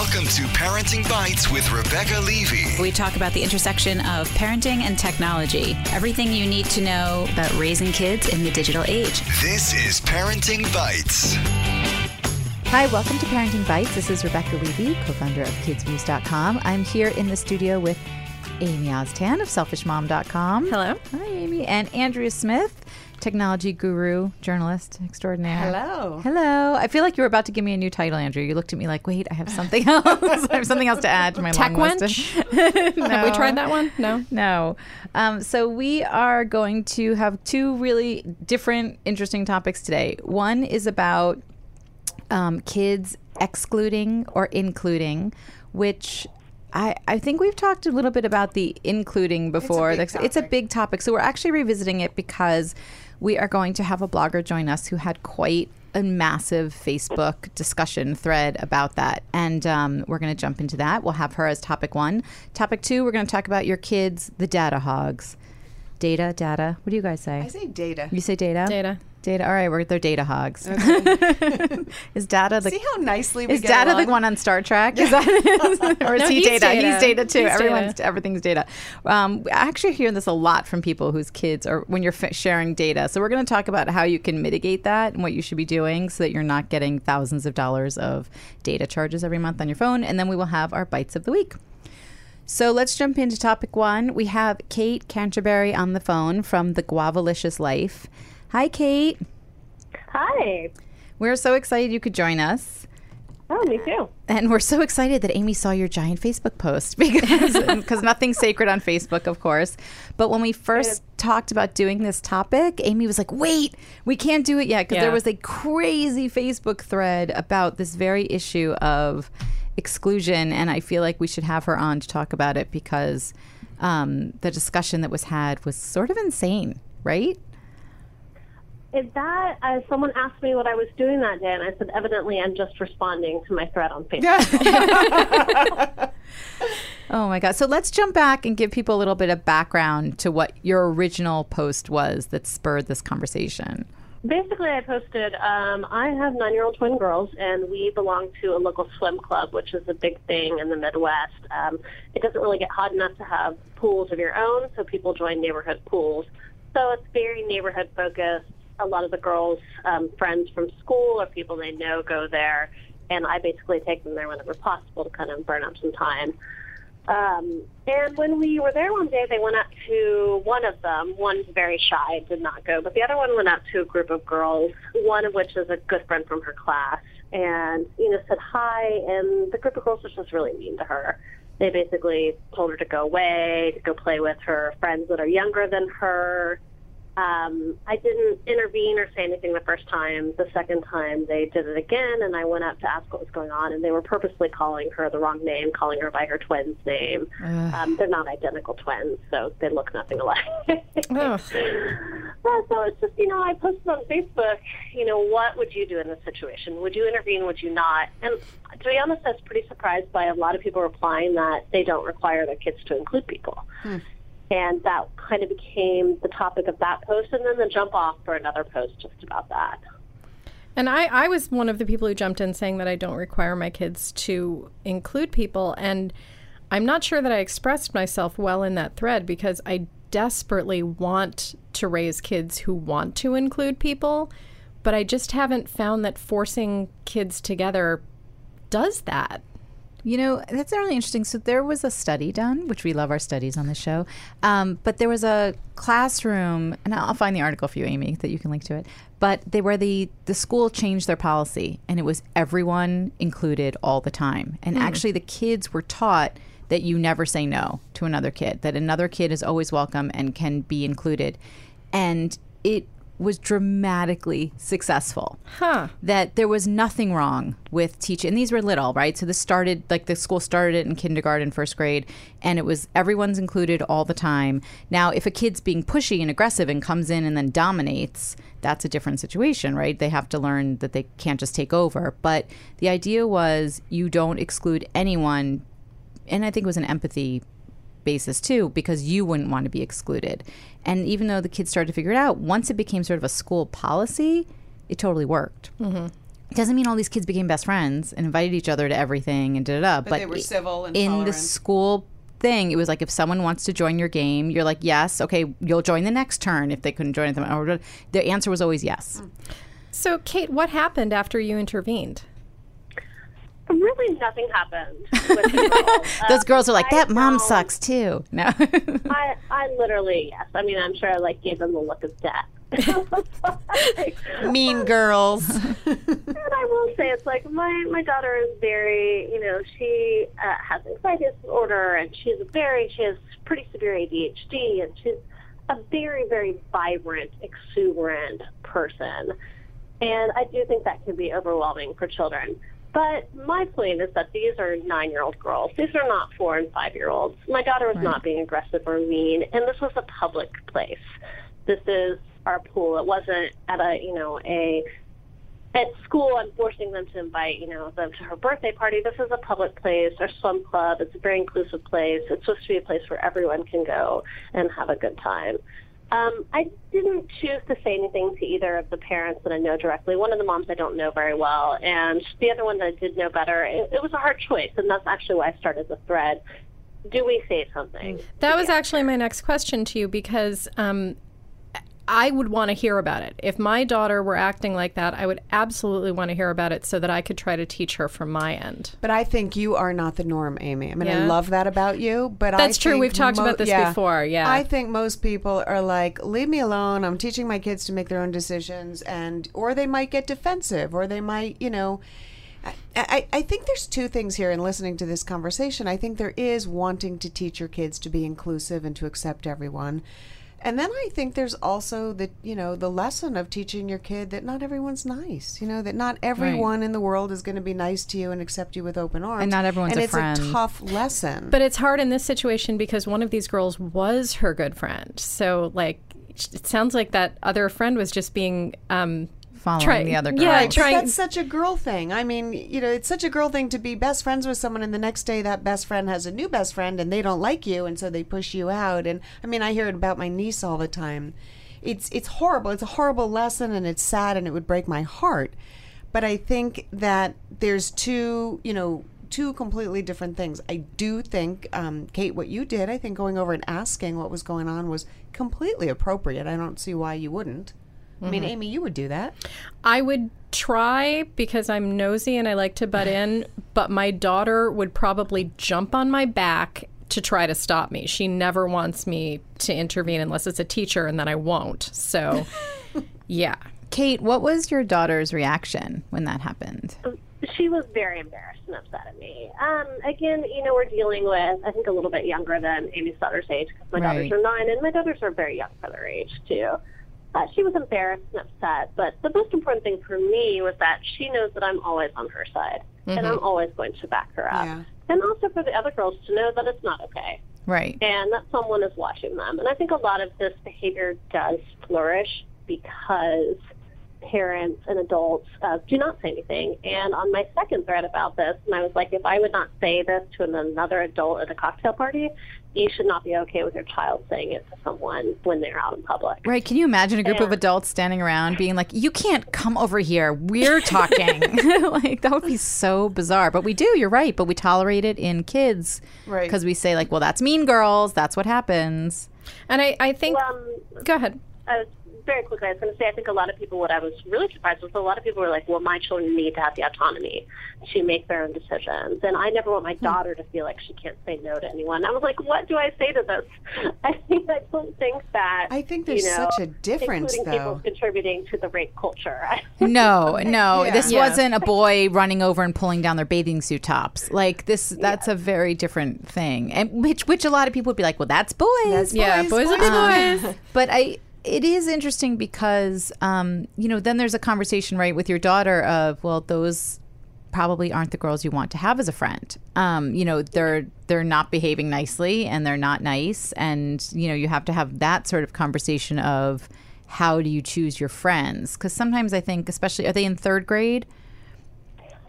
Welcome to Parenting Bites with Rebecca Levey. We talk about the intersection of parenting and technology. Everything you need to know about raising kids in the digital age. This is Parenting Bites. Hi, welcome to Parenting Bites. This is Rebecca Levey, co founder of KidzVuz.com. I'm here in the studio with Amy Oztan of SelfishMom.com. Hello. Hi, Amy. And Andrea Smith, technology guru, journalist extraordinaire. Hello. Hello. I feel like you were about to give me a new title, Andrew. You looked at me like, wait, I have something else. I have something else to add to my Tech long wench? no. Have we tried that one? No. No. Um, so we are going to have two really different, interesting topics today. One is about um, kids excluding or including, which I, I think we've talked a little bit about the including before. It's a, it's a big topic. So we're actually revisiting it because we are going to have a blogger join us who had quite a massive Facebook discussion thread about that. And um, we're going to jump into that. We'll have her as topic one. Topic two, we're going to talk about your kids, the data hogs. Data, data. What do you guys say? I say data. You say data? Data. Data. All right, we're they're data hogs. Okay. is data the See how nicely we is data along? the one on Star Trek? Is that or is No, he data? data. He's data too. He's Everyone's data. everything's data. Um, I actually hear this a lot from people whose kids are when you're f- sharing data. So we're going to talk about how you can mitigate that and what you should be doing so that you're not getting thousands of dollars of data charges every month on your phone. And then we will have our bites of the week. So let's jump into topic one. We have Kate Canterbury on the phone from the Guavalicious Life. Hi, Kate. Hi. We're so excited you could join us. Oh, me too. And we're so excited that Amy saw your giant Facebook post because because nothing's sacred on Facebook, of course. But when we first talked about doing this topic, Amy was like, "Wait, we can't do it yet because there was a crazy Facebook thread about this very issue of exclusion, and I feel like we should have her on to talk about it because um, the discussion that was had was sort of insane, right? Is that uh, someone asked me what I was doing that day, and I said, evidently, I'm just responding to my thread on Facebook. Oh my God. So let's jump back and give people a little bit of background to what your original post was that spurred this conversation. Basically, I posted, um, I have nine year old twin girls, and we belong to a local swim club, which is a big thing in the Midwest. Um, it doesn't really get hot enough to have pools of your own, so people join neighborhood pools. So it's very neighborhood focused. A lot of the girls' um, friends from school or people they know go there, and I basically take them there whenever possible to kind of burn up some time. Um, and when we were there one day, they went up to one of them. One's very shy, did not go, but the other one went up to a group of girls, one of which is a good friend from her class, and you know said hi. And the group of girls was just really mean to her. They basically told her to go away, to go play with her friends that are younger than her. Um, I didn't intervene or say anything the first time. The second time, they did it again, and I went up to ask what was going on, and they were purposely calling her the wrong name, calling her by her twin's name. Um, they're not identical twins, so they look nothing alike. Well, so it's just, you know, I posted on Facebook, you know, what would you do in this situation? Would you intervene? Would you not? And to be honest, I was pretty surprised by a lot of people replying that they don't require their kids to include people. And that kind of became the topic of that post, and then the jump off for another post just about that. And I, I was one of the people who jumped in saying that I don't require my kids to include people. And I'm not sure that I expressed myself well in that thread because I desperately want to raise kids who want to include people. But I just haven't found that forcing kids together does that. You know, that's really interesting. So there was a study done, which we love our studies on the show. Um, but there was a classroom, and I'll find the article for you, Amy, that you can link to it. But they were the the school changed their policy, and it was everyone included all the time. And actually, the kids were taught that you never say no to another kid, that another kid is always welcome and can be included, and it was dramatically successful Huh. that there was nothing wrong with teaching. And these were little, right? So this started like the school started it in kindergarten, first grade, and it was everyone's included all the time. Now, if a kid's being pushy and aggressive and comes in and then dominates, that's a different situation, right? They have to learn that they can't just take over. But the idea was you don't exclude anyone, and I think it was an empathy basis too because you wouldn't want to be excluded. And even though the kids started to figure it out, once it became sort of a school policy, it totally worked. Mm-hmm. doesn't mean all these kids became best friends and invited each other to everything and da da da. But, they were civil and in the school thing, it was like if someone wants to join your game, you're like yes, okay, you'll join the next turn if they couldn't join it. The answer was always yes. Mm. So, Kate, what happened after you intervened? Really, nothing happened. With the girls. Those Um, girls are like I that. Mom don't- sucks too. No. I, I literally yes. I mean, I'm sure I like gave them the look of death. Like, mean girls. and I will say, it's like my my daughter is very, you know, she uh, has anxiety disorder, and she's very, she has pretty severe ADHD, and she's a very, very vibrant, exuberant person. And I do think that can be overwhelming for children. But my point is that these are nine year old girls. These are not four and five year olds. My daughter was not being aggressive or mean, and this was a public place. This is our pool. It wasn't at a, you know, a at school I'm forcing them to invite, you know, them to her birthday party. This is a public place, our swim club. It's a very inclusive place. It's supposed to be a place where everyone can go and have a good time. Um, I didn't choose to say anything to either of the parents that I know directly. One of the moms I don't know very well, and the other one that I did know better. It, it was a hard choice, and that's actually why I started the thread. Do we say something? That was actually my next question to you because um, I would want to hear about it. If my daughter were acting like that, I would absolutely want to hear about it so that I could try to teach her from my end. But I think you are not the norm, Amy. I mean, I love that about you. But That's I true. We've talked about this before, yeah. I think most people are like, "Leave me alone. I'm teaching my kids to make their own decisions," and or they might get defensive, or they might, you know. I, I, I think there's two things here in listening to this conversation. I think there is wanting to teach your kids to be inclusive and to accept everyone. And then I think there's also the you know the lesson of teaching your kid that not everyone's nice. You know that not everyone in the world is going to be nice to you and accept you with open arms. And not everyone's and a it's friend. a tough lesson. But it's hard in this situation because one of these girls was her good friend. So, like, it sounds like that other friend was just being um, Following try- the other girl. Yeah, Right, trying. that's such a girl thing. I mean, you know, it's such a girl thing to be best friends with someone, and the next day that best friend has a new best friend, and they don't like you, and so they push you out. And I mean, I hear it about my niece all the time. It's it's horrible. It's a horrible lesson, and it's sad, and it would break my heart. But I think that there's two, you know, two completely different things. I do think, um, Kate, what you did, I think going over and asking what was going on was completely appropriate. I don't see why you wouldn't. I mean, Amy, you would do that. I would try because I'm nosy and I like to butt in, but my daughter would probably jump on my back to try to stop me. She never wants me to intervene unless it's a teacher, and then I won't. So, yeah. Kate, what was your daughter's reaction when that happened? she was very embarrassed and upset at me. Um, again, you know, we're dealing with, I think, a little bit younger than Amy's daughter's age because my daughters are nine and my daughters are very young for their age, too. Uh, she was embarrassed and upset, but the most important thing for me was that she knows that I'm always on her side and I'm always going to back her up. Yeah. And also for the other girls to know that it's not okay Right. and that someone is watching them. And I think a lot of this behavior does flourish because parents and adults uh, do not say anything. And on my second thread about this, and I was like, if I would not say this to another adult at a cocktail party, you should not be okay with your child saying it to someone when they're out in public. Right. Can you imagine a group of adults standing around being like, you can't come over here. We're talking. like, that would be so bizarre. But we do. You're right. But we tolerate it in kids. Right. Because we say, like, well, that's mean girls. That's what happens. And I, I think. Um, go ahead. I was very quickly, I was going to say, I think a lot of people, what I was really surprised was a lot of people were like, well, my children need to have the autonomy to make their own decisions. And I never want my hmm. daughter to feel like she can't say no to anyone. I was like, what do I say to this? I think I don't think that. I think there's you know, such a difference, including though. people contributing to the rape culture. No, no. Yeah. This Yeah. wasn't a boy running over and pulling down their bathing suit tops. Like this that's a very different thing. And which which a lot of people would be like, well, that's boys. That's Yeah, boys, boys will boys. boys. but I it is interesting because um, you know then there's a conversation right with your daughter of well those probably aren't the girls you want to have as a friend. Um, you know they're they're not behaving nicely and they're not nice. And you know you have to have that sort of conversation of how do you choose your friends? Because sometimes i think especially are they in third grade?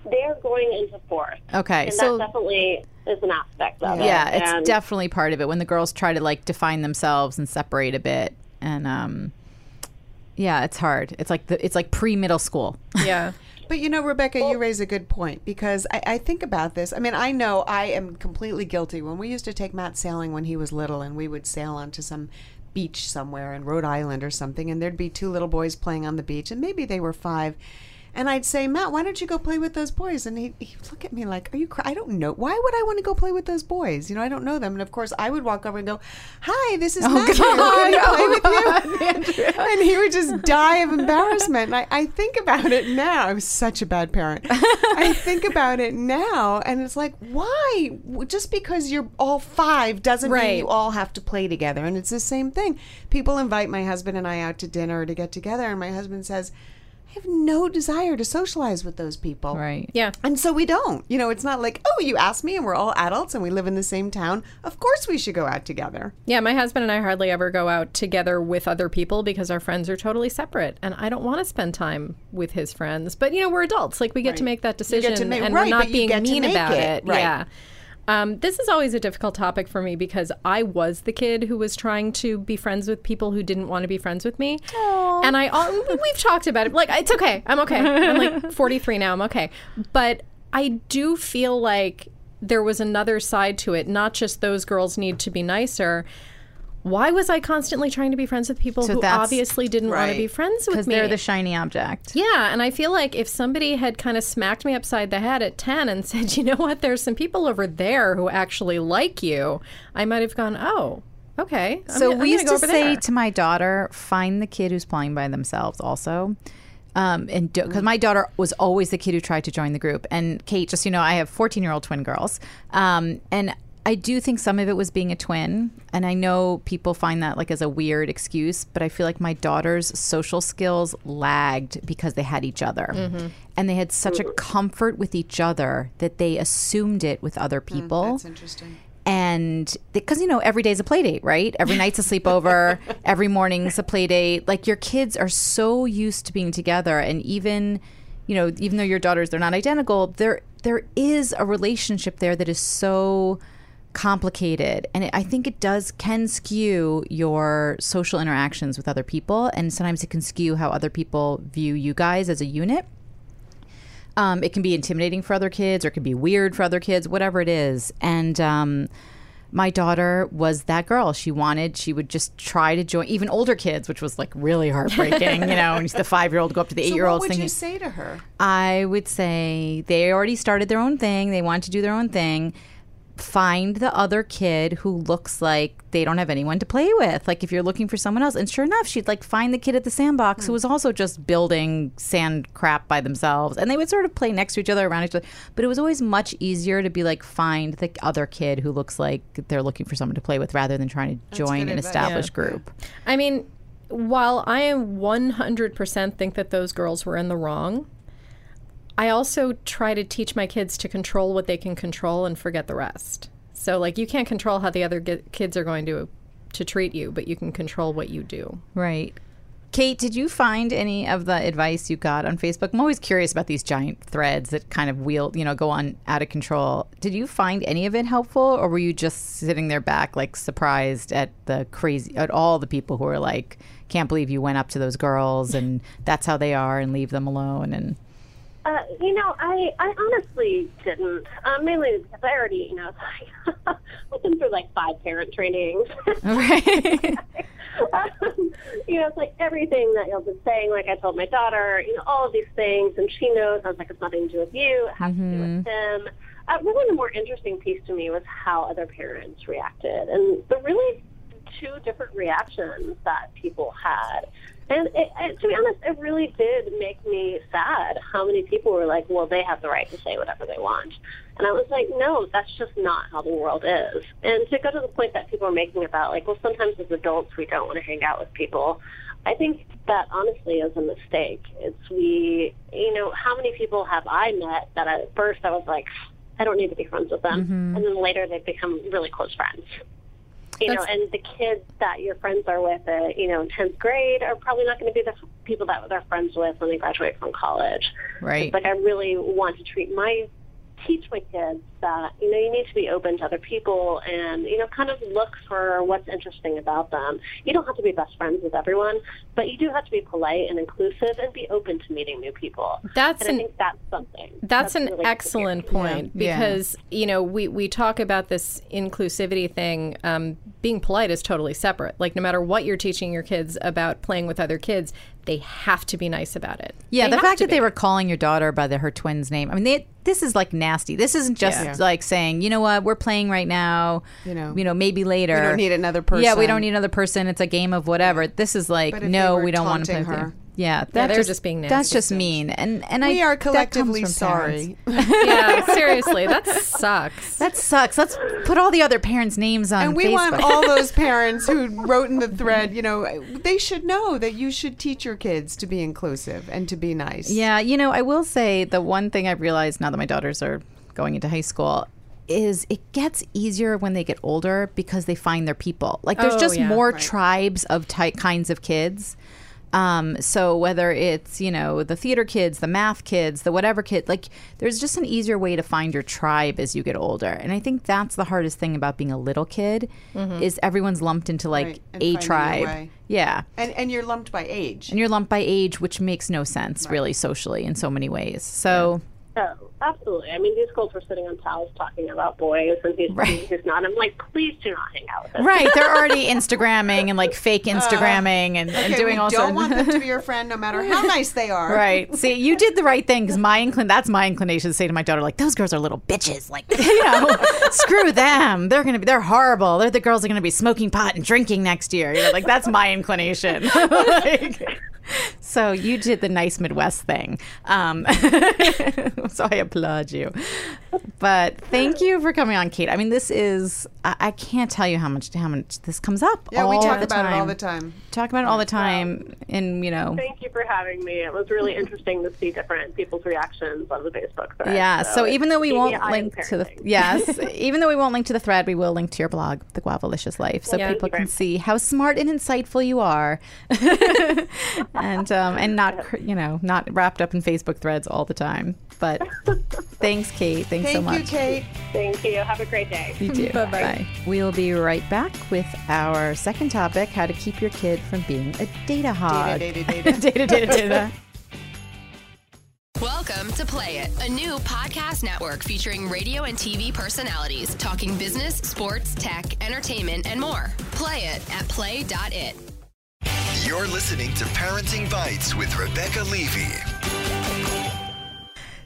They're going into fourth. okay And so that definitely is an aspect of it. yeah it's And- definitely part of it when the girls try to like define themselves and separate a bit and um yeah it's hard it's like the it's like pre-middle school Yeah. But you know, Rebecca, you raise a good point because I, I think about this. I mean, I know I am completely guilty. When we used to take Matt sailing when he was little, and we would sail onto some beach somewhere in Rhode Island or something, and there'd be two little boys playing on the beach, and maybe they were five. And I'd say, Matt, why don't you go play with those boys? And he, he'd look at me like, Are you cra- I don't know. Why would I want to go play with those boys? You know, I don't know them. And of course, I would walk over and go, Hi, this is oh, Matt. here. Can I play with you? and he would just die of embarrassment. And I, I think about it now. I was such a bad parent. I think about it now, and it's like, why? Just because you're all five doesn't mean you all have to play together. And it's the same thing. People invite my husband and I out to dinner to get together, and my husband says, I have no desire to socialize with those people. Right. Yeah. And so we don't. You know, it's not like, oh, you asked me and we're all adults and we live in the same town. Of course we should go out together. Yeah, my husband and I hardly ever go out together with other people because our friends are totally separate, and I don't want to spend time with his friends. But you know, we're adults; like we get to make that decision, to make- and right, we're not but you being get mean about it, it. right. Yeah. Um, this is always a difficult topic for me because I was the kid who was trying to be friends with people who didn't want to be friends with me, and I we've talked about it. Like it's okay, I'm okay. I'm like 43 now. I'm okay, but I do feel like there was another side to it. Not just those girls need to be nicer. Why was I constantly trying to be friends with people So who obviously didn't want to be friends with me? Because they're the shiny object. Yeah, and I feel like if somebody had kind of smacked me upside the head at 10 and said, you know what, there's some people over there who actually like you, I might have gone, oh, okay. I'm So gonna- we used to say there." to my daughter, find the kid who's playing by themselves also. Um, and because my daughter was always the kid who tried to join the group. And Kate, just so you know, I have 14 year old twin girls. Um, and I do think some of it was being a twin. And I know people find that like as a weird excuse, but I feel like my daughter's social skills lagged because they had each other. Mm-hmm. And they had such a comfort with each other that they assumed it with other people That's interesting. and because you know every day's a play date right every night's a sleepover every morning's a play date like your kids are so used to being together and even you know even though your daughters they're not identical there there is a relationship there that is so complicated and it, i think it does can skew your social interactions with other people and sometimes it can skew how other people view you guys as a unit um, it can be intimidating for other kids or it can be weird for other kids, whatever it is. And um, my daughter was that girl. She wanted, she would just try to join even older kids, which was like really heartbreaking, you know, and the five year old go up to the eight So year what olds would thinking, you say to her? I would say they already started their own thing. They want to do their own thing. Find the other kid who looks like they don't have anyone to play with. Like if you're looking for someone else, and sure enough, she'd like find the kid at the sandbox who was also just building sand crap by themselves, and they would sort of play next to each other, around each other. But it was always much easier to be like find the other kid who looks like they're looking for someone to play with, rather than trying to join an advice. established group. I mean, while I am 100% think that those girls were in the wrong, I also try to teach my kids to control what they can control and forget the rest. So, like, you can't control how the other kids are going to to treat you, but you can control what you do. Right. Kate, did you find any of the advice you got on Facebook? I'm always curious about these giant threads that kind of wheel, you know, go on out of control. Did you find any of it helpful, or were you just sitting there back, like surprised at the crazy, at all the people who are like, can't believe you went up to those girls and that's how they are and leave them alone and Uh, you know, I, I honestly didn't. Um, mainly because I already, you know, it's like, I've been through like five parent trainings. right? um, you know, it's like everything that you've been saying. Like I told my daughter, you know, all of these things, and she knows. I was like, it's nothing to do with you. It has to do with him. Uh, really, the more interesting piece to me was how other parents reacted, and the really two different reactions that people had. And it, it, to be honest, it really did make me sad how many people were like, well, they have the right to say whatever they want. And I was like, no, that's just not how the world is. And to go to the point that people are making about, like, well, sometimes as adults we don't want to hang out with people. I think that honestly is a mistake. It's we, you know, how many people have I met that at first I was like, I don't need to be friends with them. Mm-hmm. And then later they've become really close friends you know, and the kids that your friends are with, uh, you know, in tenth grade, are probably not going to be the people that they're friends with when they graduate from college. Right. It's like I really want to treat my teach my kids that you know you need to be open to other people and you know kind of look for what's interesting about them. You don't have to be best friends with everyone, but you do have to be polite and inclusive and be open to meeting new people. That's and an- I think that's something. That's, an really excellent point Yeah. because you know we we talk about this inclusivity thing. Um, being polite is totally separate. Like no matter what you're teaching your kids about playing with other kids, they have to be nice about it. Yeah, They the fact to that they were calling your daughter by the, her twin's name. I mean, they, this is like nasty. This isn't just Yeah. Like saying, you know what, we're playing right now. You know, you know, maybe later. we don't need another person. Yeah, we don't need another person. It's a game of whatever. This is like, no, we don't want to play taunting with you. her- Yeah, that they're just being That's nasty. just mean, and and We I are collectively sorry. yeah, seriously, that sucks. That sucks. Let's put all the other parents' names on And we Facebook. want all those parents who wrote in the thread, you know, they should know that you should teach your kids to be inclusive and to be nice. Yeah, you know, I will say the one thing I've realized now that my daughters are going into high school is it gets easier when they get older because they find their people. Like there's Oh, just yeah. more tribes of type kinds of kids. Um, so whether it's you know the theater kids, the math kids, the whatever kid, like there's just an easier way to find your tribe as you get older, and I think that's the hardest thing about being a little kid is everyone's lumped into like Right, a tribe. Yeah, And and you're lumped by age. and you're lumped by age, which makes no sense really socially in so many ways. So. Oh, absolutely. I mean, these girls were sitting on towels talking about boys and who's Right. who's not. I'm like, please do not hang out with us. Right, they're already Instagramming and like fake uh, Instagramming and, and Okay, doing we all don't want them to be your friend no matter how nice they are. Right. See, you did the right thing because my inclin that's my inclination to say to my daughter, like, those girls are little bitches. Like, you know, screw them. They're gonna be they're horrible. They're the girls that are gonna be smoking pot and drinking next year. You know, like that's my inclination. Like, so you did the nice Midwest thing. Um, so I applaud you. But thank you for coming on, Kate. I mean, this is I, I can't tell you how much how much this comes up. Yeah, we talk the about it all the time. Talk about it all the time, and you know, Thank you for having me. It was really interesting to see different people's reactions on the Facebook thread. Yeah. So, even though we won't link to the yes, even though we won't link to the thread, we will link to your blog, The Guavalicious Life, so Yeah. people Thank you can see how smart and insightful you are, and um, and not you know not wrapped up in Facebook threads all the time. But thanks, Kate. Thanks Thank so much. you, Kate. Thank you. Have a great day. You too. Bye-bye. Bye. We'll be right back with our second topic: how to keep your kid from being a data hog. Data, data, data. data, data, data. Welcome to Play It, a new podcast network featuring radio and TV personalities talking business, sports, tech, entertainment, and more. Play it at play.it. You're listening to Parenting Bites with Rebecca Levey.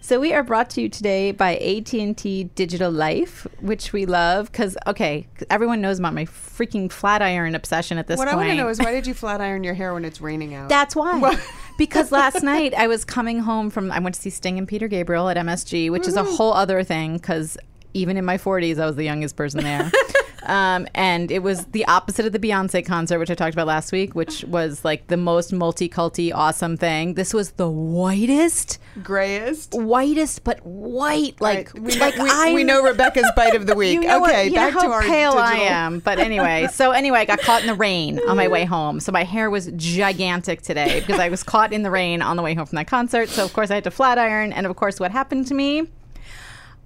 So we are brought to you today by AT&T Digital Life, which we love because okay, everyone knows about my freaking flat iron obsession at this point. What I want to know is why did you flat iron your hair when it's raining out? That's why. because last night I was coming home from I went to see Sting and Peter Gabriel at MSG, which is a mm-hmm. whole other thing because even in my 40s I was the youngest person there. Um, and it was the opposite of the Beyonce concert, which I talked about last week, which was like the most multi-culty, awesome thing. This was the whitest, Grayest. whitest, but white, like Right. we, like we, we know Rebecca's bite of the week. you know what- okay, you back know how to our pale I am. But anyway, so anyway, I got caught in the rain on my way home. So my hair was gigantic today because I was caught in the rain on the way home from that concert. So of course I had to flat iron. And of course, what happened to me?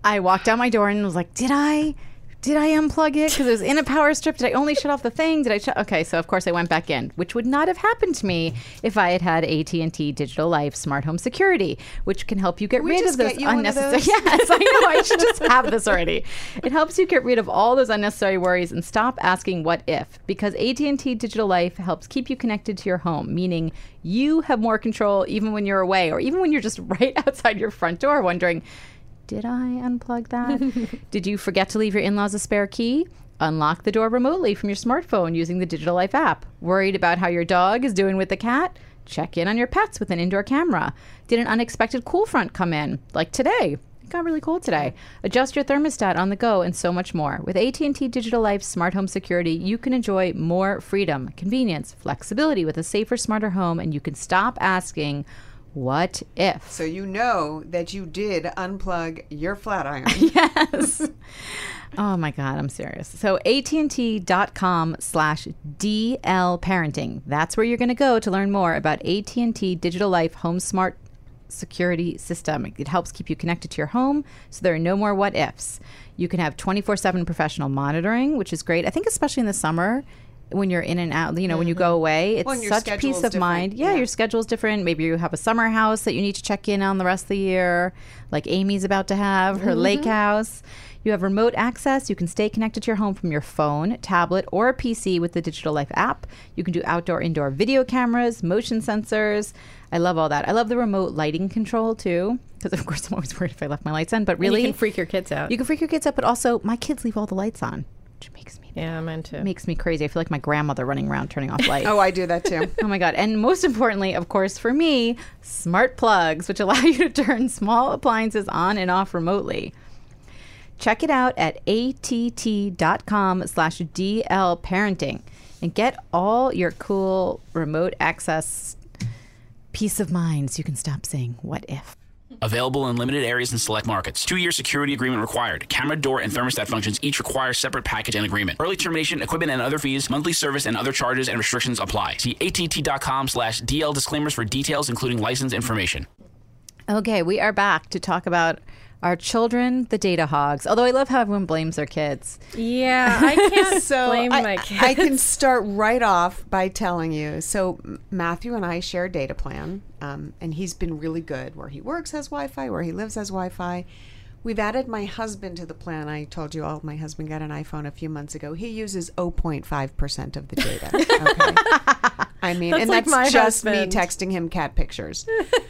I walked out my door and was like, "Did I?" Did I unplug it because it was in a power strip? Did I only shut off the thing? Did I shut? Okay, so of course I went back in, which would not have happened to me if I had had AT and T Digital Life Smart Home Security, which can help you get we rid of those one of unnecessary. those? Yes, I know. I should just have this already. It helps you get rid of all those unnecessary worries and stop asking what if because AT&T Digital Life helps keep you connected to your home, meaning you have more control even when you're away or even when you're just right outside your front door wondering, did I unplug that? did you forget to leave your in-laws a spare key? Unlock the door remotely from your smartphone using the Digital Life app. Worried about how your dog is doing with the cat? Check in on your pets with an indoor camera. Did an unexpected cool front come in, like today? It got really cold today. Adjust your thermostat on the go and so much more. With AT&T Digital Life Smart Home Security, you can enjoy more freedom, convenience, flexibility with a safer, smarter home, and you can stop asking, "What if?" So you know that you did unplug your flat iron. yes. Oh my God, I'm serious. So AT&T.com slash DL parenting. That's where you're going to go to learn more about AT&T Digital Life Home Smart security system. It helps keep you connected to your home so there are no more what ifs. You can have 24 7 professional monitoring, which is great. I think, especially in the summer. When you're in and out, you know, when you mm-hmm. go away, it's Well, such peace of different. mind. Yeah, Yeah. your schedule's different. Maybe you have a summer house that you need to check in on the rest of the year, like Amy's about to have her mm-hmm. lake house. You have remote access. You can stay connected to your home from your phone, tablet, or PC with the Digital Life app. You can do outdoor, indoor video cameras, motion sensors. I love all that. I love the remote lighting control too, because of course I'm always worried if I left my lights on. But really, you can freak your kids out. you can freak your kids out. But also, my kids leave all the lights on, which makes me yeah, mine too. makes me crazy. I feel like my grandmother running around turning off lights. Oh, I do that too. Oh my God. And most importantly, of course, for me, smart plugs, which allow you to turn small appliances on and off remotely. Check it out at att.com slash DL parenting and get all your cool remote access peace of mind so you can stop saying, what if? Available in limited areas and select markets. Two year security agreement required. Camera, door, and thermostat functions each require separate package and agreement. Early termination, equipment and other fees, monthly service, and other charges and restrictions apply. See att.com slash DL disclaimers for details, including license information. Okay, we are back to talk about our children, the data hogs. Although I love how everyone blames their kids. Yeah, I can't So blame I, my kids. I can start right off by telling you. So Matthew and I share a data plan, um, and he's been really good. Where he works has Wi-Fi, where he lives has Wi-Fi. We've added my husband to the plan. I told you all my husband got an iPhone a few months ago. He uses 0.5 percent of the data. Okay, I mean, That's and like that's just husband. me texting him cat pictures.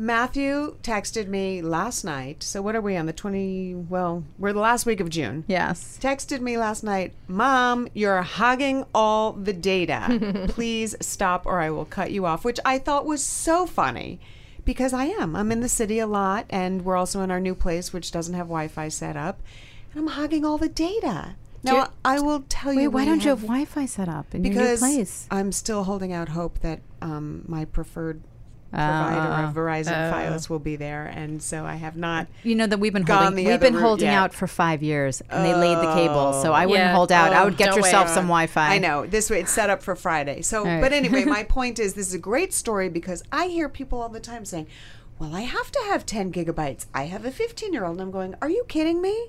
Matthew texted me last night. So what are we on the 20? Well, we're the last week of June Yes. texted me last night, Mom, you're hogging all the data. Please stop or I will cut you off, which I thought was so funny because I am. I'm in the city a lot and we're also in our new place, which doesn't have Wi Fi set up. And I'm hogging all the data. Now, I will tell you Wait, you. why don't you have have- Wi Fi set up in your new Because place? I'm still holding out hope that um, my preferred provider of ah, Verizon oh. Fios will be there. And so I have not. You know that we've been holding we've been holding yet. out for five years, and they laid the cable, so I wouldn't Yeah. hold out. I Oh, would get don't yourself wait. some Wi-Fi. I know. This way it's set up for Friday. So, right. but anyway, my point is this is a great story because I hear people all the time saying, well, I have to have 10 gigabytes. I have a 15 year old. And I'm going, are you kidding me?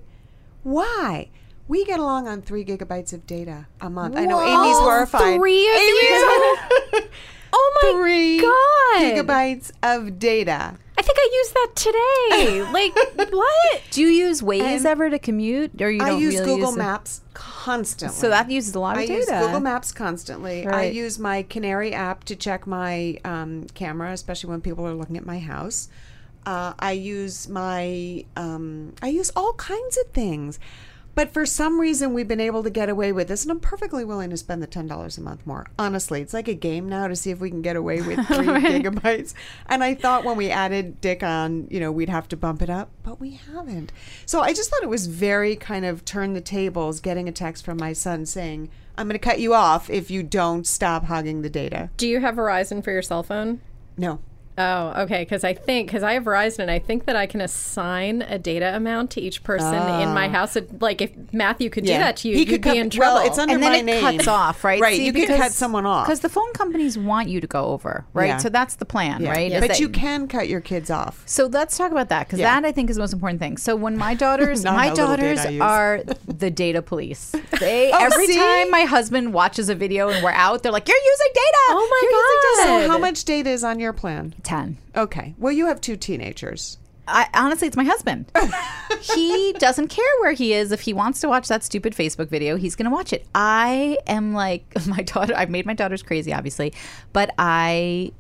Why? We get along on three gigabytes of data a month. I know Amy's horrified. three of Amy's oh my three god! gigabytes of data. I think I used that today. like what? Do you use Waze And ever to commute, or you don't use really Google use it? Maps constantly. So that uses a lot of I data. use Google Maps constantly. I use my Canary app to check my um, camera, especially when people are looking at my house. Uh, I use my um, I use all kinds of things. But for some reason, we've been able to get away with this, and I'm perfectly willing to spend the ten dollars a month more. Honestly, it's like a game now to see if we can get away with three gigabytes. And I thought when we added Dick on, you know, we'd have to bump it up, but we haven't. So I just thought it was very kind of turn the tables, getting a text from my son saying, "I'm going to cut you off if you don't stop hogging the data." Do you have Verizon for your cell phone? No. Oh, okay. Because I think because I have Verizon, and I think that I can assign a data amount to each person in my ah. house. It- Like if Matthew could do that to you, He you'd could be in trouble. Well, it's under and then my it name. cuts off, right? Right. See, you can cut someone off. because the phone companies want you to go over, right? Yeah. So that's the plan, Yeah. right? Is But that- you can cut your kids off. So let's talk about that because Yeah. that I think is the most important thing. So when my daughters, my how little data daughters are the data police. They Oh, every see? time my husband watches a video and we're out, they're like, "You're using data." Oh my You're using God. data." So how much data is on your plan? Ten. Okay. Well, you have two teenagers. I, honestly, it's my husband. he doesn't care where he is. If he wants to watch that stupid Facebook video, he's going to watch it. I am like my daughter. I've made my daughters crazy, obviously, but I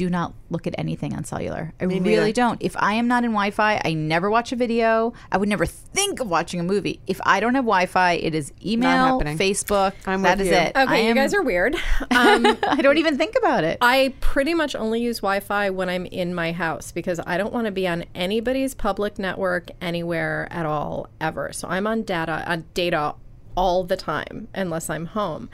do not look at anything on cellular. I neither. really don't. If I am not in Wi-Fi, I never watch a video. I would never think of watching a movie. If I don't have Wi-Fi, it is email, happening. Facebook. I'm That with is you. it. I okay, you am- guys are weird. Um, I don't even think about it. I pretty much only use Wi Fi when I'm in my house because I don't want to be on anybody's public network anywhere at all, ever. So I'm on data, on data all the time unless I'm home.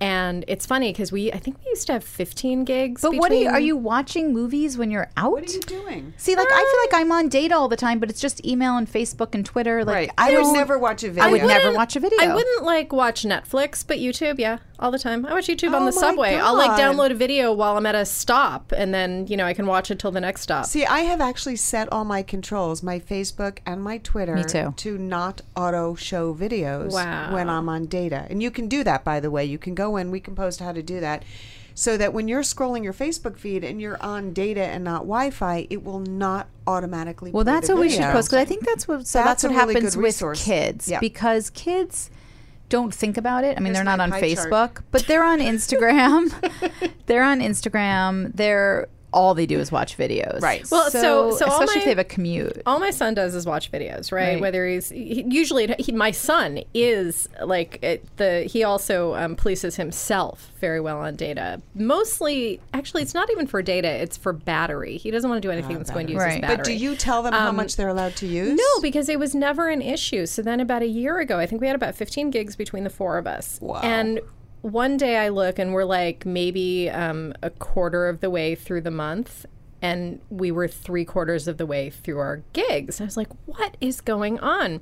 And it's funny because we, I think we used to have 15 gigs. But what are you? Are you watching movies when you're out? What are you doing? See, like I feel um, like I'm on data all the time, but it's just email and Facebook and Twitter. Like Right. I I would don't never watch a I would never watch a video. I wouldn't like watch Netflix, but YouTube, yeah. All the time. I watch YouTube on Oh the my subway. I'll like download a video while I'm at a stop, and then you know I can watch it till the next stop. See, I have actually set all my controls, my Facebook and my Twitter, Me too. to not auto show videos Wow. when I'm on data. And you can do that, by the way. You can go in, we can post how to do that. So that when you're scrolling your Facebook feed and you're on data and not Wi Fi, it will not automatically Well, play that's the what we should video. post because I think that's what so That's that's, what a really happens good with resource. kids Yeah. because kids don't think about it. I mean, Here's they're not on pie chart. Facebook, but they're on Instagram. they're on Instagram. They're all they do is watch videos. Right. Well, so- so all especially my- if they have a commute. all my son does is watch videos, right? Right. Whether he's he, usually he, my son is like it, the he also um, polices himself very well on data. Mostly, actually, it's not even for data; it's for battery. He doesn't want to do anything that's going to use his battery. But do you tell them how Um, much they're allowed to use? No, because it was never an issue. So then, about a year ago, I think we had about 15 gigs between the four of us. Wow. And one day I look and we're like maybe um, a quarter of the way through the month. And we were three quarters of the way through our gigs. I was like, what is going on?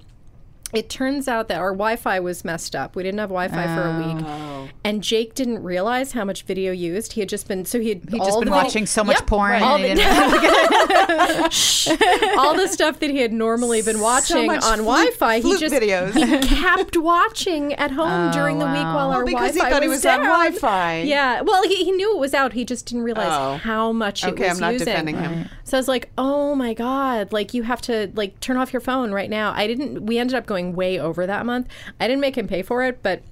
It turns out that our Wi Fi was messed up. We didn't have Wi Fi for a week. Oh. And Jake didn't realize how much video used. He had just been, so he had He'd all just been the- watching so much Yep, porn. all the- all the stuff that he had normally been watching much on flute- Wi-Fi, he just videos. he kept watching at home oh, during the week while our Well, because Wi-Fi thought he was was on down. Wi-Fi. Yeah, well, he, he knew it was out. He just didn't realize Oh. how much it Okay, was I'm not using. defending him. So I was like, "Oh my god! Like you have to like turn off your phone right now." I didn't. We ended up going way over that month. I didn't make him pay for it, but.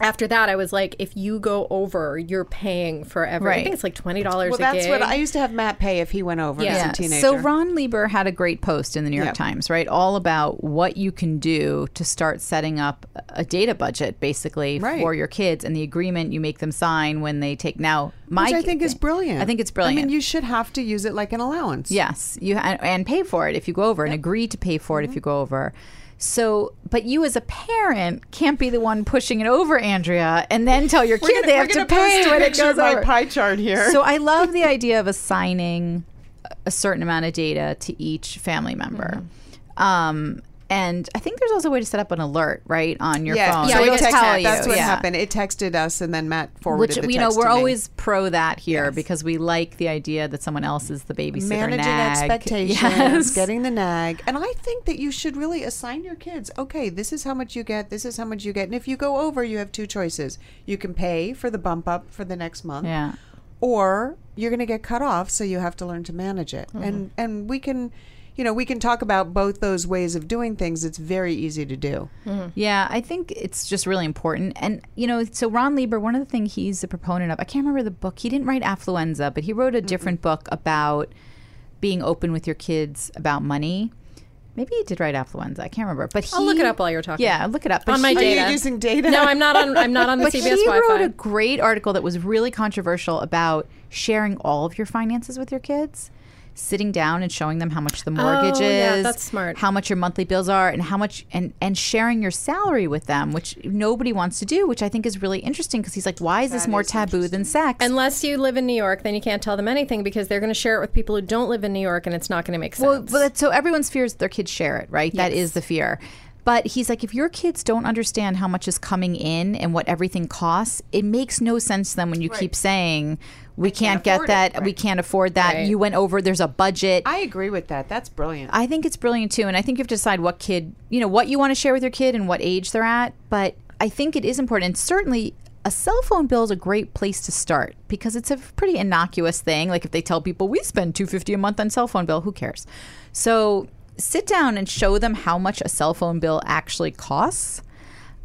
After that, I was like, if you go over, you're paying for every. I think it's like twenty dollars Well, a that's gig. what I used to have Matt pay if he went over Yeah. as a teenager. So Ron Lieber had a great post in the New York Yep. Times, right? All about what you can do to start setting up a data budget, basically Right. for your kids, and the agreement you make them sign when they take. Now, my Which I think is brilliant. I think it's brilliant. I mean, you should have to use it like an allowance. Yes, you and, and pay for it if you go over, and agree to pay for it Mm-hmm. if you go over. So, but you as a parent can't be the one pushing it over, Andrea, and then tell your kid gonna- they have to pay when it goes my over. pie chart here. So I love the idea of assigning a certain amount of data to each family member. Mm-hmm. Um, and I think there's also a way to set up an alert, right, on your yeah, phone. yeah, so it it'll texted- tell you. That's what yeah. happened. It texted us, and then Matt forwarded Which the you know we're to me. always pro that here Yes. because we like the idea that someone else is the babysitter. managing nag. expectations, Yes. getting the nag. And I think that you should really assign your kids, okay, this is how much you get, this is how much you get. And if you go over, you have two choices. You can pay for the bump up for the next month. Yeah. Or you're going to get cut off, so you have to learn to manage it. Mm-hmm. And and we can you know, we can talk about both those ways of doing things. It's very easy to do. Mm-hmm. Yeah, I think it's just really important. And, you know, so Ron Lieber, one of the things he's a proponent of, I can't remember the book. He didn't write Affluenza, but he wrote a different book about being open with your kids about money. Maybe he did write Affluenza. I can't remember. But he, I'll look it up while you're talking. Yeah, look it up. But On my he- Are you using data? No, I'm not on. I'm not on the But CBS he Wi-Fi. wrote a great article that was really controversial about sharing all of your finances with your kids. Sitting down and showing them how much the mortgage Oh, yeah, is, that's smart. how much your monthly bills are, and how much and and sharing your salary with them, which nobody wants to do, which I think is really interesting because he's like, why is this more taboo than sex? Unless you live in New York, then you can't tell them anything because they're going to share it with people who don't live in New York, and it's not going to make sense. Well, but so everyone's fears that their kids share it, right? That is the fear. But he's like, if your kids don't understand how much is coming in and what everything costs, it makes no sense to them when you keep saying, we can't, get afford it." that, we can't afford that, Right. you went over, there's a budget. I agree with that. That's brilliant. I think it's brilliant too. And I think you have to decide what kid, you know, what you want to share with your kid and what age they're at. But I think it is important. And certainly, a cell phone bill is a great place to start because it's a pretty innocuous thing. Like if they tell people we spend two fifty a month on cell phone bill, who cares? So sit down and show them how much a cell phone bill actually costs.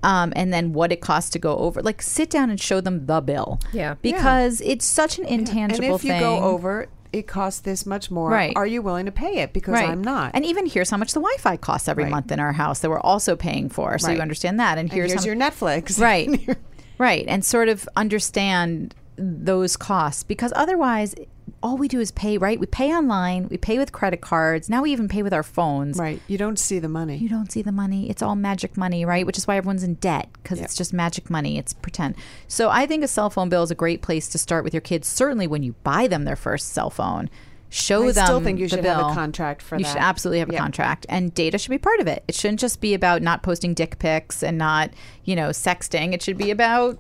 Um, and then what it costs to go over. Like, sit down and show them the bill. Yeah. Because it's such an intangible and if you go over, it costs this much more. Right. Are you willing to pay it? Because Right. I'm not. And even here's how much the Wi-Fi costs every Right. month in our house that we're also paying for. So you understand that. And And here's, here's how your Netflix. right, right, and sort of understand those costs because otherwise, all we do is pay. Right, we pay online, we pay with credit cards. Now we even pay with our phones. Right. You don't see the money. You don't see the money. It's all magic money, right? Which is why everyone's in debt because it's just magic money. It's pretend. So I think a cell phone bill is a great place to start with your kids. Certainly when you buy them their first cell phone, show I them. still think you the should have a bill. contract for you that. should absolutely have a Yep. contract, and data should be part of it. It shouldn't just be about not posting dick pics and not you know sexting. It should be about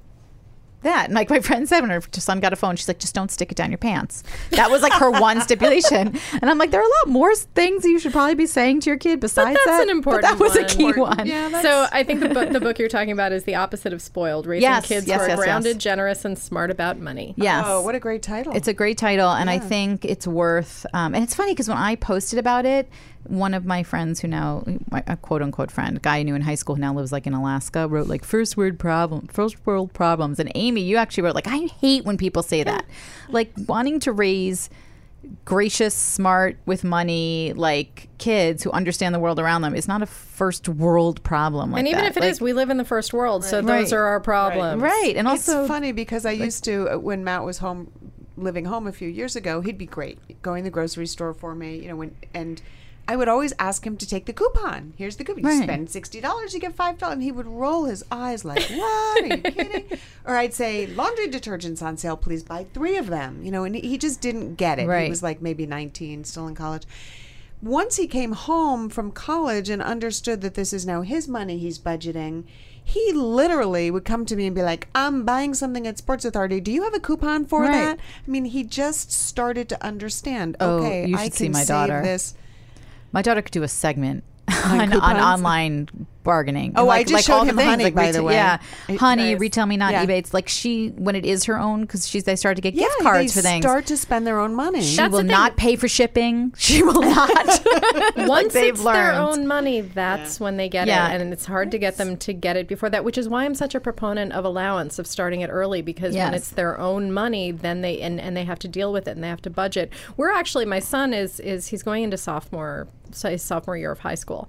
that. And like my friend said, when her son got a phone, she's like, just don't stick it down your pants. That was like her one stipulation. And I'm like, there are a lot more things you should probably be saying to your kid besides that's that. an important But that was one. a key one. Yeah, so I think the book, the book you're talking about is the opposite of spoiled, raising Yes, kids yes, who are yes, yes. grounded, generous, and smart about money. Yes. Oh, what a great title. It's a great title, and I think it's worth. Um, and it's funny because when I posted about it, one of my friends who now, a quote unquote friend, guy I knew in high school who now lives like in Alaska, wrote like first word problem, first world problems. And Amy, you actually wrote like, I hate when people say that, like wanting to raise gracious, smart, with money, like kids who understand the world around them is not a first world problem. Like and even that. if it Like- is, we live in the first world, so Right. those are our problems. right, and also it's funny because I used to uh, when Matt was home living home a few years ago, he'd be great going to the grocery store for me, you know, when and I would always ask him to take the coupon. Here's the coupon. You Right. spend sixty dollars, you get five dollars, and he would roll his eyes like, "What? Are you kidding?" Or I'd say, "Laundry detergent's on sale. Please buy three of them." You know, and he just didn't get it. Right. He was like maybe nineteen, still in college. Once he came home from college and understood that this is now his money he's budgeting, he literally would come to me and be like, I'm buying something at Sports Authority. Do you have a coupon for Right. that? I mean, he just started to understand, Oh, okay, I can see my save daughter. this. My daughter could do a segment on, on online bargaining. Oh, And, I like, just like showed all the him things, Honey, like by the way. Yeah, It- honey, nice. retail me not Yeah. eBay. It's like she when it is her own because she's they start to get Yeah, gift cards they for things. start to spend their own money. she That's will not pay for shipping. She will not. Once they've it's their own money, that's when they get Yeah. it, and it's hard to get them to get it before that. Which is why I'm such a proponent of allowance of starting it early because when it's their own money, then they and, and they have to deal with it and they have to budget. We're actually my son is is he's going into sophomore so his sophomore year of high school,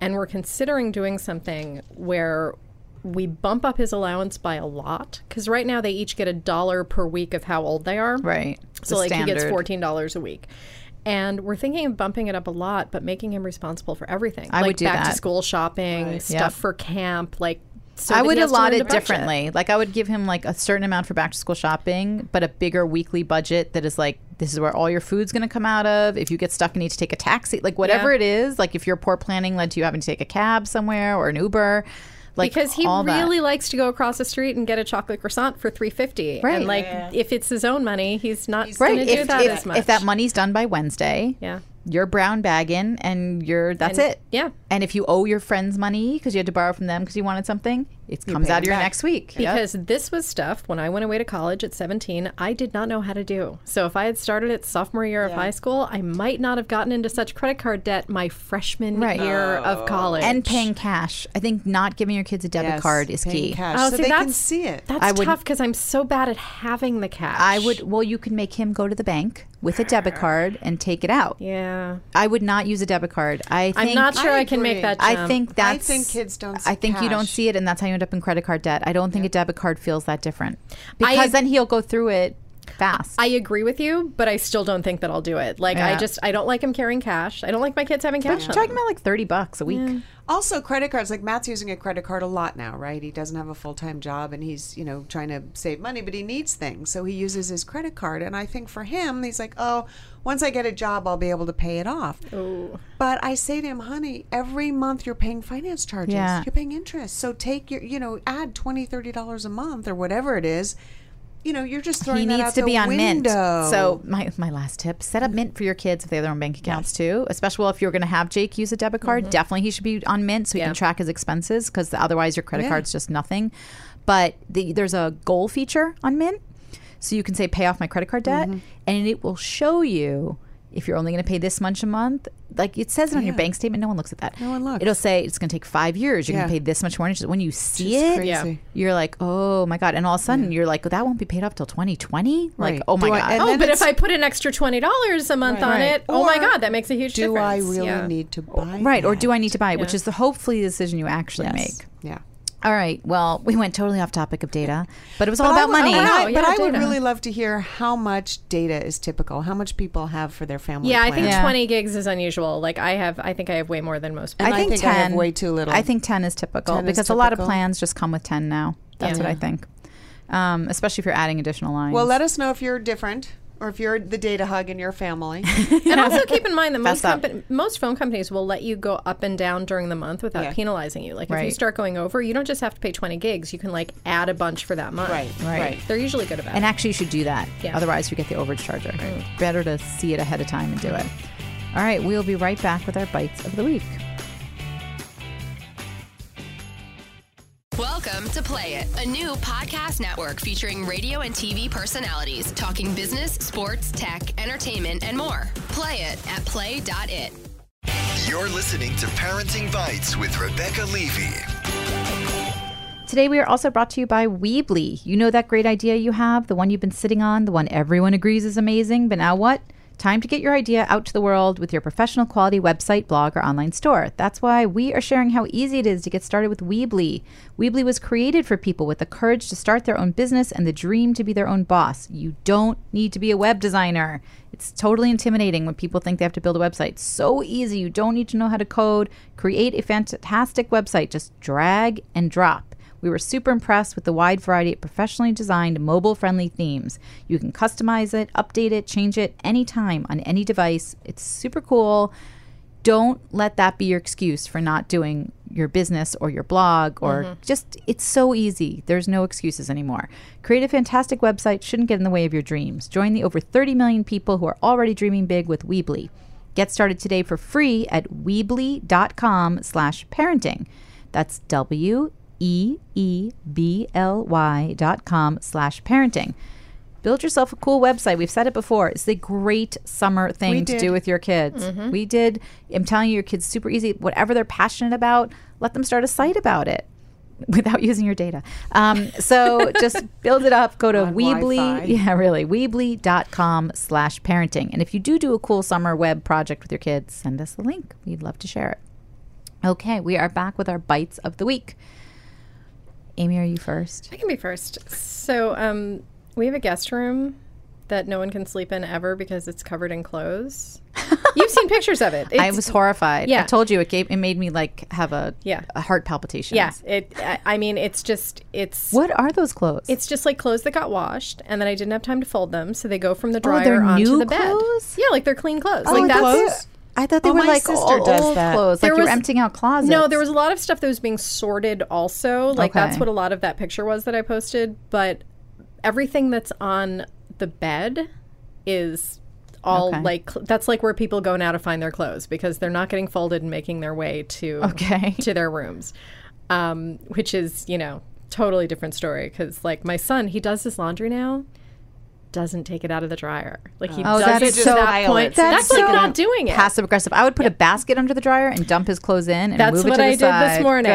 and we're considering doing something where we bump up his allowance by a lot because right now they each get a dollar per week of how old they are. right. So The like he gets fourteen dollars a week. And we're thinking of bumping it up a lot, but making him responsible for everything. I like would do back that. to school shopping, stuff Yep. for camp, like so I would he has to allot learn to it budget. differently. Like I would give him like a certain amount for back to school shopping, but a bigger weekly budget that is like this is where all your food's going to come out of. If you get stuck and need to take a taxi, like whatever Yeah. it is, like if your poor planning led to you having to take a cab somewhere or an Uber, like because he all that. really likes to go across the street and get a chocolate croissant for three fifty. Right. And like if it's his own money, he's not right. going to do If, that if, as much. if that money's done by Wednesday, yeah. You're brown bagging and you're that's And- it. yeah. And if you owe your friends money because you had to borrow from them because you wanted something, it comes out of your back. next week. Yep. Because this was stuff when I went away to college at 17, I did not know how to do. So if I had started at sophomore year of high school, I might not have gotten into such credit card debt my freshman Right. year of oh. college. and paying cash. I think not giving your kids a debit Yes, card is key. Cash, oh, oh, so see, they can see it. That's I tough because I'm so bad at having the cash. I would. Well, you can make him go to the bank with a debit card and take it out. Yeah. I would not use a debit card. I think, I'm not sure I I, can make agree. that I jump. think I think kids don't see I think you don't see it, and that's how you end up in credit card debt. I don't think a debit card feels that different because then he'll go through it fast. I agree with you, but I still don't think that I'll do it. Like I Yeah. just I don't like him carrying cash. I don't like my kids having cash. You're on talking them. about like thirty bucks a week. Also, credit cards. Like Matt's using a credit card a lot now, right? He doesn't have a full time job, and he's you know trying to save money, but he needs things, so he uses his credit card. And I think for him, he's like, oh, once I get a job, I'll be able to pay it off. But I say to him, honey, every month you're paying finance charges. Yeah. You're paying interest. So take your, you know, add twenty, thirty dollars a month or whatever it is. You know, you're just throwing he needs out to be on mint. So my my last tip: set up mint for your kids if they have their own bank accounts too. Especially well, if you're going to have Jake use a debit card, mm-hmm. definitely he should be on mint so he Yeah. can track his expenses because otherwise your credit Yeah. card's just nothing. But the, there's a goal feature on mint, so you can say pay off my credit card debt, mm-hmm. and it will show you. If you're only going to pay this much a month, like it says it on your bank statement, no one looks at that. No one looks. It'll say it's going to take five years. You're going to pay this much more interest. When you see Just it, crazy. Yeah. you're like, oh my god! And all of a sudden, you're like, that won't be paid off till 2020. Like, Right. oh my Do god! and Oh, but if I put an extra twenty dollars a month on Right. it, oh my god, that makes a huge do difference. Do I really Yeah. need to buy? right, or do? I need to buy it? Which is the hopefully the decision you actually make. Yeah. All right. Well, we went totally off topic of data, but it was all But I about would- money. But, I, Oh, but yeah, I would data. really love to hear how much data is typical. How much people have for their family. Yeah, I think Yeah. twenty gigs is unusual. Like I have, I think I have way more than most people. I I think think I 10 have way too little. I think 10 is typical 10 is because a lot of plans just come with 10 now. That's Yeah. what I think. Um, especially if you're adding additional lines. Well, let us know if you're different. Or if you're the data hug in your family. And also keep in mind that most, compa- most phone companies will let you go up and down during the month without Yeah. penalizing you. Like if you start going over, you don't just have to pay 20 gigs. You can like add a bunch for that month. Right, Right. right. They're usually good about And it. And actually, you should do that. Yeah. Otherwise, you get the overage charger. Better to see it ahead of time and do it. All right, we'll be right back with our bites of the week. Welcome to Play It, a new podcast network featuring radio and TV personalities talking business, sports, tech, entertainment, and more. Play it at play.it. You're listening to Parenting Bites with Rebecca Levey. Today, we are also brought to you by Weebly. You know that great idea you have, the one you've been sitting on, the one everyone agrees is amazing, but now what? Time to get your idea out to the world with your professional quality website, blog, or online store. That's why we are sharing how easy it is to get started with Weebly. Weebly was created for people with the courage to start their own business and the dream to be their own boss. You don't need to be a web designer. It's totally intimidating when people think they have to build a website. So easy. You don't need to know how to code. Create a fantastic website. Just drag and drop. We were super impressed with the wide variety of professionally designed, mobile friendly themes. You can customize it, update it, change it anytime on any device. It's super cool. Don't let that be your excuse for not doing your business or your blog or mm-hmm. just, it's so easy. There's no excuses anymore. Create a fantastic website shouldn't get in the way of your dreams. Join the over 30 million people who are already dreaming big with Weebly. Get started today for free at weebly.com slash parenting. That's W E E B L Y dot com slash parenting. Build yourself a cool website. We've said it before. It's a great summer thing to do with your kids. We did. I'm telling you, your kids super easy. Whatever they're passionate about, let them start a site about it without using your data. Um, so just build it up. Go to On Weebly. Wi-Fi. Yeah, really. Weebly.com slash parenting. And if you do do a cool summer web project with your kids, send us a link. We'd love to share it. Okay, we are back with our bites of the week. Amy, are you first? I can be first. So, um, we have a guest room that no one can sleep in ever because it's covered in clothes. You've seen pictures of it. I was horrified. Yeah. I told you it gave it made me like have a Yeah. a heart palpitation. Yeah, it. I, I mean, it's just it's What are those clothes? it's just like clothes that got washed, and then I didn't have time to fold them, so they go from the Oh, dryer they're onto the bed. clothes? Yeah, like they're clean clothes. Oh, like that's clothes? I thought they Oh, were my like sister old, does that. clothes. There like you're emptying out closets. No, there was a lot of stuff that was being sorted also. Like that's what a lot of that picture was that I posted, but everything that's on the bed is all Okay. like cl- that's like where people go now to find their clothes because they're not getting folded and making their way to Okay. to their rooms. Um, which is, you know, totally different story cuz like my son, he does his laundry now doesn't take it out of the dryer. Like he Oh, does that's it to so- that point. That's That's, like so not doing it. passive aggressive. I would put a basket under the dryer and dump his clothes in and That's move it what to the I did this morning.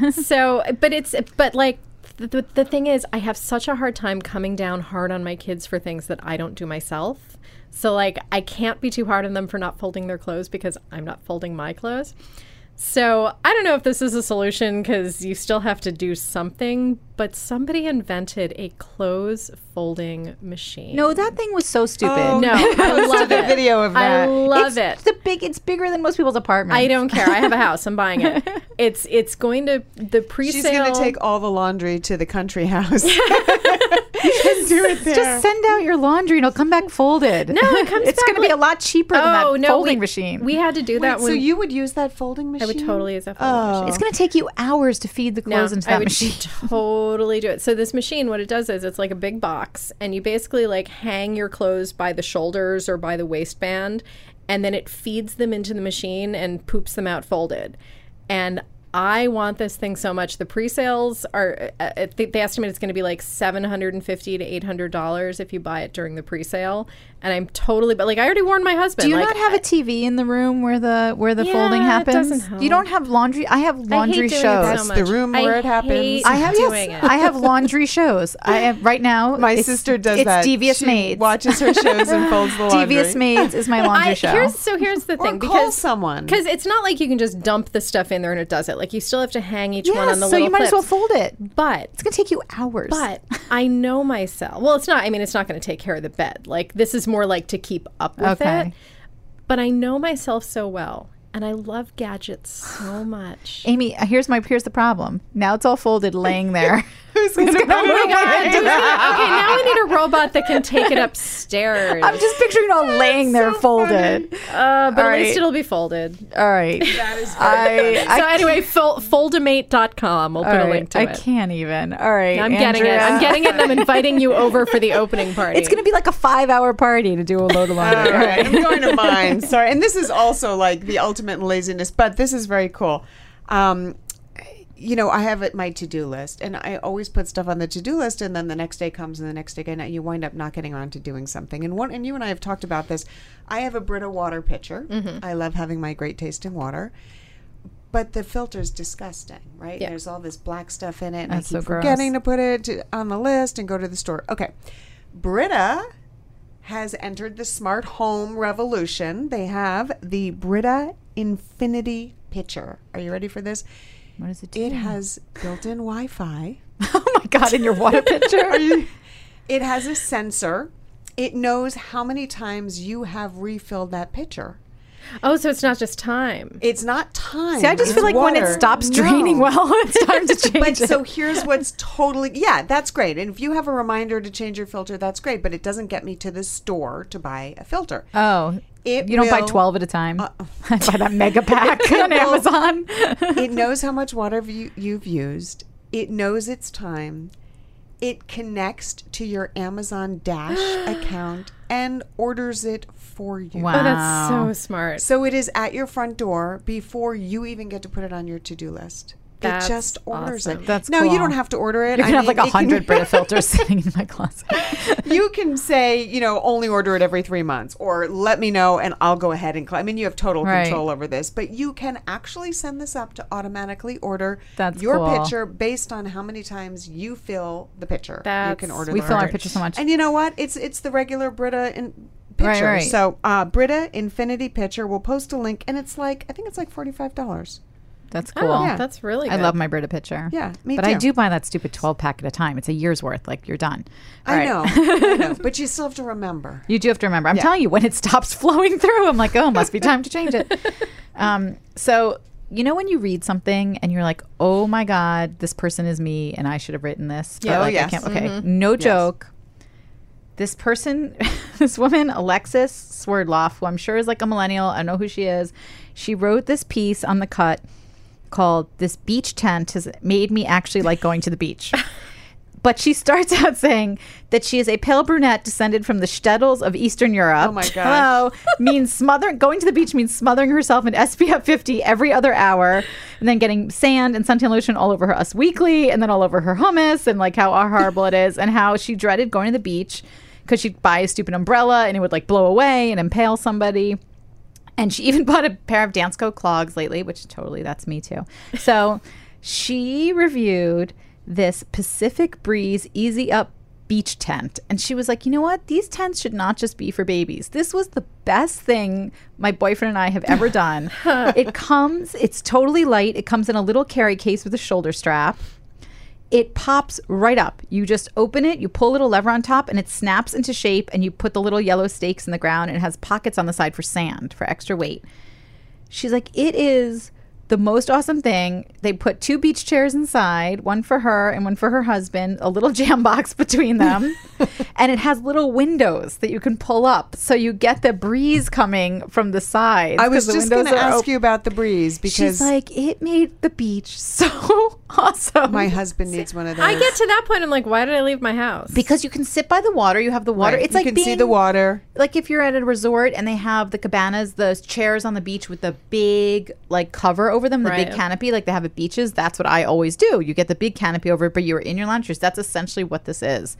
Good. so, but it's but like the, the, the thing is, I have such a hard time coming down hard on my kids for things that I don't do myself. So like I can't be too hard on them for not folding their clothes because I'm not folding my clothes. So I don't know if this is a solution because you still have to do something. But somebody invented a clothes folding machine. No, that thing was so stupid. Oh, no, I love a it. video of that. I love it's it. The big, it's bigger than most people's apartments. I don't care. I have a house. I'm buying it. It's it's going to the pre-sale. She's going to take all the laundry to the country house. Just do it there. Just send out your laundry and it'll come back folded. No, it comes it's back going to be a lot cheaper than that Oh no, folding we, machine. We had to do that Wait, when so you would use that folding machine? I would totally use that folding Oh. machine. it's going to take you hours to feed the No, clothes into I that would machine. totally do it. So this machine, what it does is it's like a big box, and you basically like hang your clothes by the shoulders or by the waistband, and then it feeds them into the machine and poops them out folded. And I want this thing so much. The pre-sales are uh, uh, they, they estimate it's going to be like seven hundred and fifty to eight hundred dollars if you buy it during the pre-sale. And I'm totally, but like I already warned my husband. Do you like, not have a TV in the room where the where the Yeah, folding it happens? doesn't You don't have laundry. I have I hate laundry doing it shows. so That's much. the room I where it happens. hate I have doing yes, it. I have laundry shows. I have right now. My it's- sister does it's that. Devious she Maids. watches her shows and folds the laundry. Devious Maids is my laundry I, show. Here's, so here's the Or thing, call because someone. because it's not like you can just dump the stuff in there and it does it. Like you still have to hang each one on the wall. so you might as well fold it. But It's gonna take you hours. but I know myself. Well, it's not. I mean, it's not going to take care of the bed. Like this is more like to keep up with Okay. it. But I know myself so well, and I love gadgets so much. Amy, here's my here's the problem. Now it's all folded, laying there. Who's gonna move Oh my God. into the house? okay, now I need a robot that can take it upstairs. I'm just picturing it all laying there folded. uh, but All at least it'll be folded. All right. That is I, I so anyway, fol- foldimate.com. We'll put all a link to I it. I can't even. All right. I'm getting it. I'm getting it. and I'm inviting you over for the opening party. It's going to be like a five hour party to do a load of laundry. All right, I'm going to mine. Sorry, and this is also like the ultimate in laziness, but this is very cool. Um, you know, I have it my to do list, and I always put stuff on the to do list, and then the next day comes, and the next day, and you wind up not getting around to doing something. And one, and you and I have talked about this. I have a Brita water pitcher. Mm-hmm. I love having my great tasting water. But the filter's disgusting, right? Yeah. There's all this black stuff in it, and That's I keep gross. forgetting to put it to- on the list and go to the store. Okay, Brita has entered the smart home revolution. They have the Brita Infinity Pitcher. Are you ready for this? What does it do? It has built-in Wi-Fi. oh my God, in your water pitcher? It has a sensor. It knows how many times you have refilled that pitcher. Oh, so it's not just time. It's not time. See, I just it's feel like when it water. stops No. draining well, it's time to change But it. so here's what's totally yeah, that's great. And if you have a reminder to change your filter, that's great. But it doesn't get me to the store to buy a filter. oh, It you don't buy 12 at a time? Uh, I buy that mega pack on will- Amazon. it knows how much water you, you've used. It knows its time. It connects to your Amazon Dash account and orders it for you. Wow. Oh, that's so smart. So it is at your front door before you even get to put it on your to-do list. That's it just orders awesome. it. That's no, you don't have to order it. You're I have mean, like a 100 Brita filters sitting in my closet. you can say, you know, only order it every three months, or let me know and I'll go ahead and. Cl- I mean, you have total Right. control over this, but you can actually send this up to automatically order That's your cool. pitcher based on how many times you fill the pitcher. you can order. We fill our pitcher. so much. and you know what? It's it's the regular Brita in pitcher. Right, right. So uh, Brita Infinity Pitcher. We'll post a link, and it's like I think it's like forty five dollars. That's cool. Oh, Yeah. that's really I love my Brita pitcher. Yeah, me But I do buy that stupid 12 pack at a time. It's a year's worth. Like, you're done. All I right. know, I know, but you still have to remember. You do have to remember. I'm Yeah. telling you, when it stops flowing through, I'm like, oh, must be time to change it. um, so, you know, when you read something and you're like, oh my God, this person is me and I should have written this. but, Yeah. Oh, like, I yes. can't- okay. No joke. This person, this woman, Alexis Swerdloff, who I'm sure is like a millennial, I know who she is. She wrote this piece on the cut called This Beach Tent Has Made Me Actually Like Going to the Beach. But she starts out saying that she is a pale brunette descended from the shtetls of Eastern Europe. Oh my gosh. Hello. means smothering, going to the beach means smothering herself in SPF 50 every other hour and then getting sand and suntan lotion all over her Us Weekly and then all over her hummus and like how horrible it is and how she dreaded going to the beach because she'd buy a stupid umbrella and it would like blow away and impale somebody. And she even bought a pair of Dansko clogs lately, which totally that's me too. So she reviewed this Pacific Breeze Easy Up beach tent. And she was like, you know what? These tents should not just be for babies. This was the best thing my boyfriend and I have ever done. it comes, it's totally light. It comes in a little carry case with a shoulder strap it pops right up. You just open it, you pull a little lever on top, and it snaps into shape. And you put the little yellow stakes in the ground, and it has pockets on the side for sand for extra weight. She's like, it is the most awesome thing. They put two beach chairs inside, one for her and one for her husband, a little jam box between them. and it has little windows that you can pull up. So you get the breeze coming from the side. I was just going to ask you about the breeze because She's like, it made the beach so awesome. my husband needs one of those. I get to that point. I'm like, why did I leave my house? because you can sit by the water. You have the water. Right. It's you like you can being, see the water. Like if you're at a resort and they have the cabanas, the chairs on the beach with the big like cover over them, the big canopy, like they have at beaches. That's what I always do. You get the big canopy over it, but you're in your loungers. That's essentially what this is.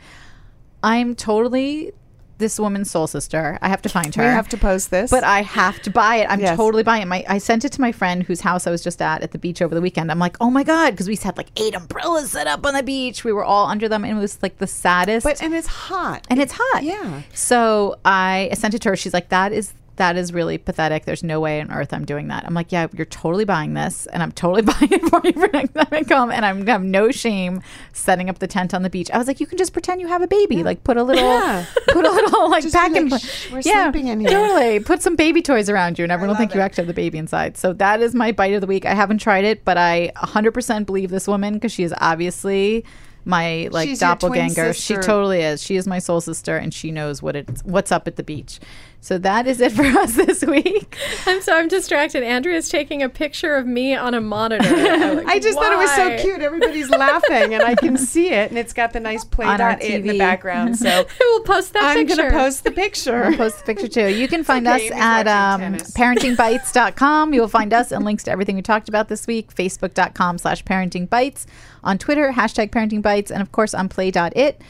I'm totally this woman's soul sister. I have to find her. We have to post this. But I have to buy it. I'm Yes. totally buying it. My, I sent it to my friend whose house I was just at at the beach over the weekend. I'm like, oh my god, because we had like eight umbrellas set up on the beach. We were all under them, and it was like the saddest. but and it's hot. and it's hot. Yeah. So I sent it to her. She's like, that is that is really pathetic. There's no way on earth I'm doing that. I'm like, yeah, you're totally buying this, and I'm totally buying it for you for next time I come, and I'm gonna have no shame setting up the tent on the beach. I was like, you can just pretend you have a baby, like put a little, Yeah. put a little like Just packing, like, "Shh, we're sleeping in here." Totally, put some baby toys around you, and everyone will think love you actually have the baby inside. So that is my bite of the week. I haven't tried it, but I 100% believe this woman because she is obviously my like She's doppelganger. She totally is. She is my soul sister, and she knows what it's what's up at the beach. So that is it for us this week. I'm so I'm distracted. Andrea's taking a picture of me on a monitor. Like, I just thought it was so cute. Everybody's laughing, and I can see it, and it's got the nice play On dot it in the background. So We'll post that I'm picture. going to post the picture. I'll post the picture too. You can find okay, us at um, parentingbites.com. You'll find us and links to everything we talked about this week. Facebook.com slash parentingbites. On Twitter, hashtag parentingbites. And of course on play.it,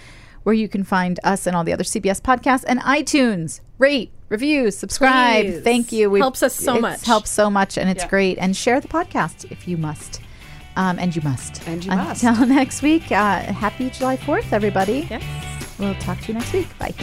where you can find us and all the other CBS podcasts and iTunes. Rate, review, subscribe. Please. Thank you. We- Helps us so much. Helps so much, and it's Yeah. great. And share the podcast if you must. Um, and you must. And you must. Until next week, uh, happy July 4th, everybody. Yes. We'll talk to you next week. Bye.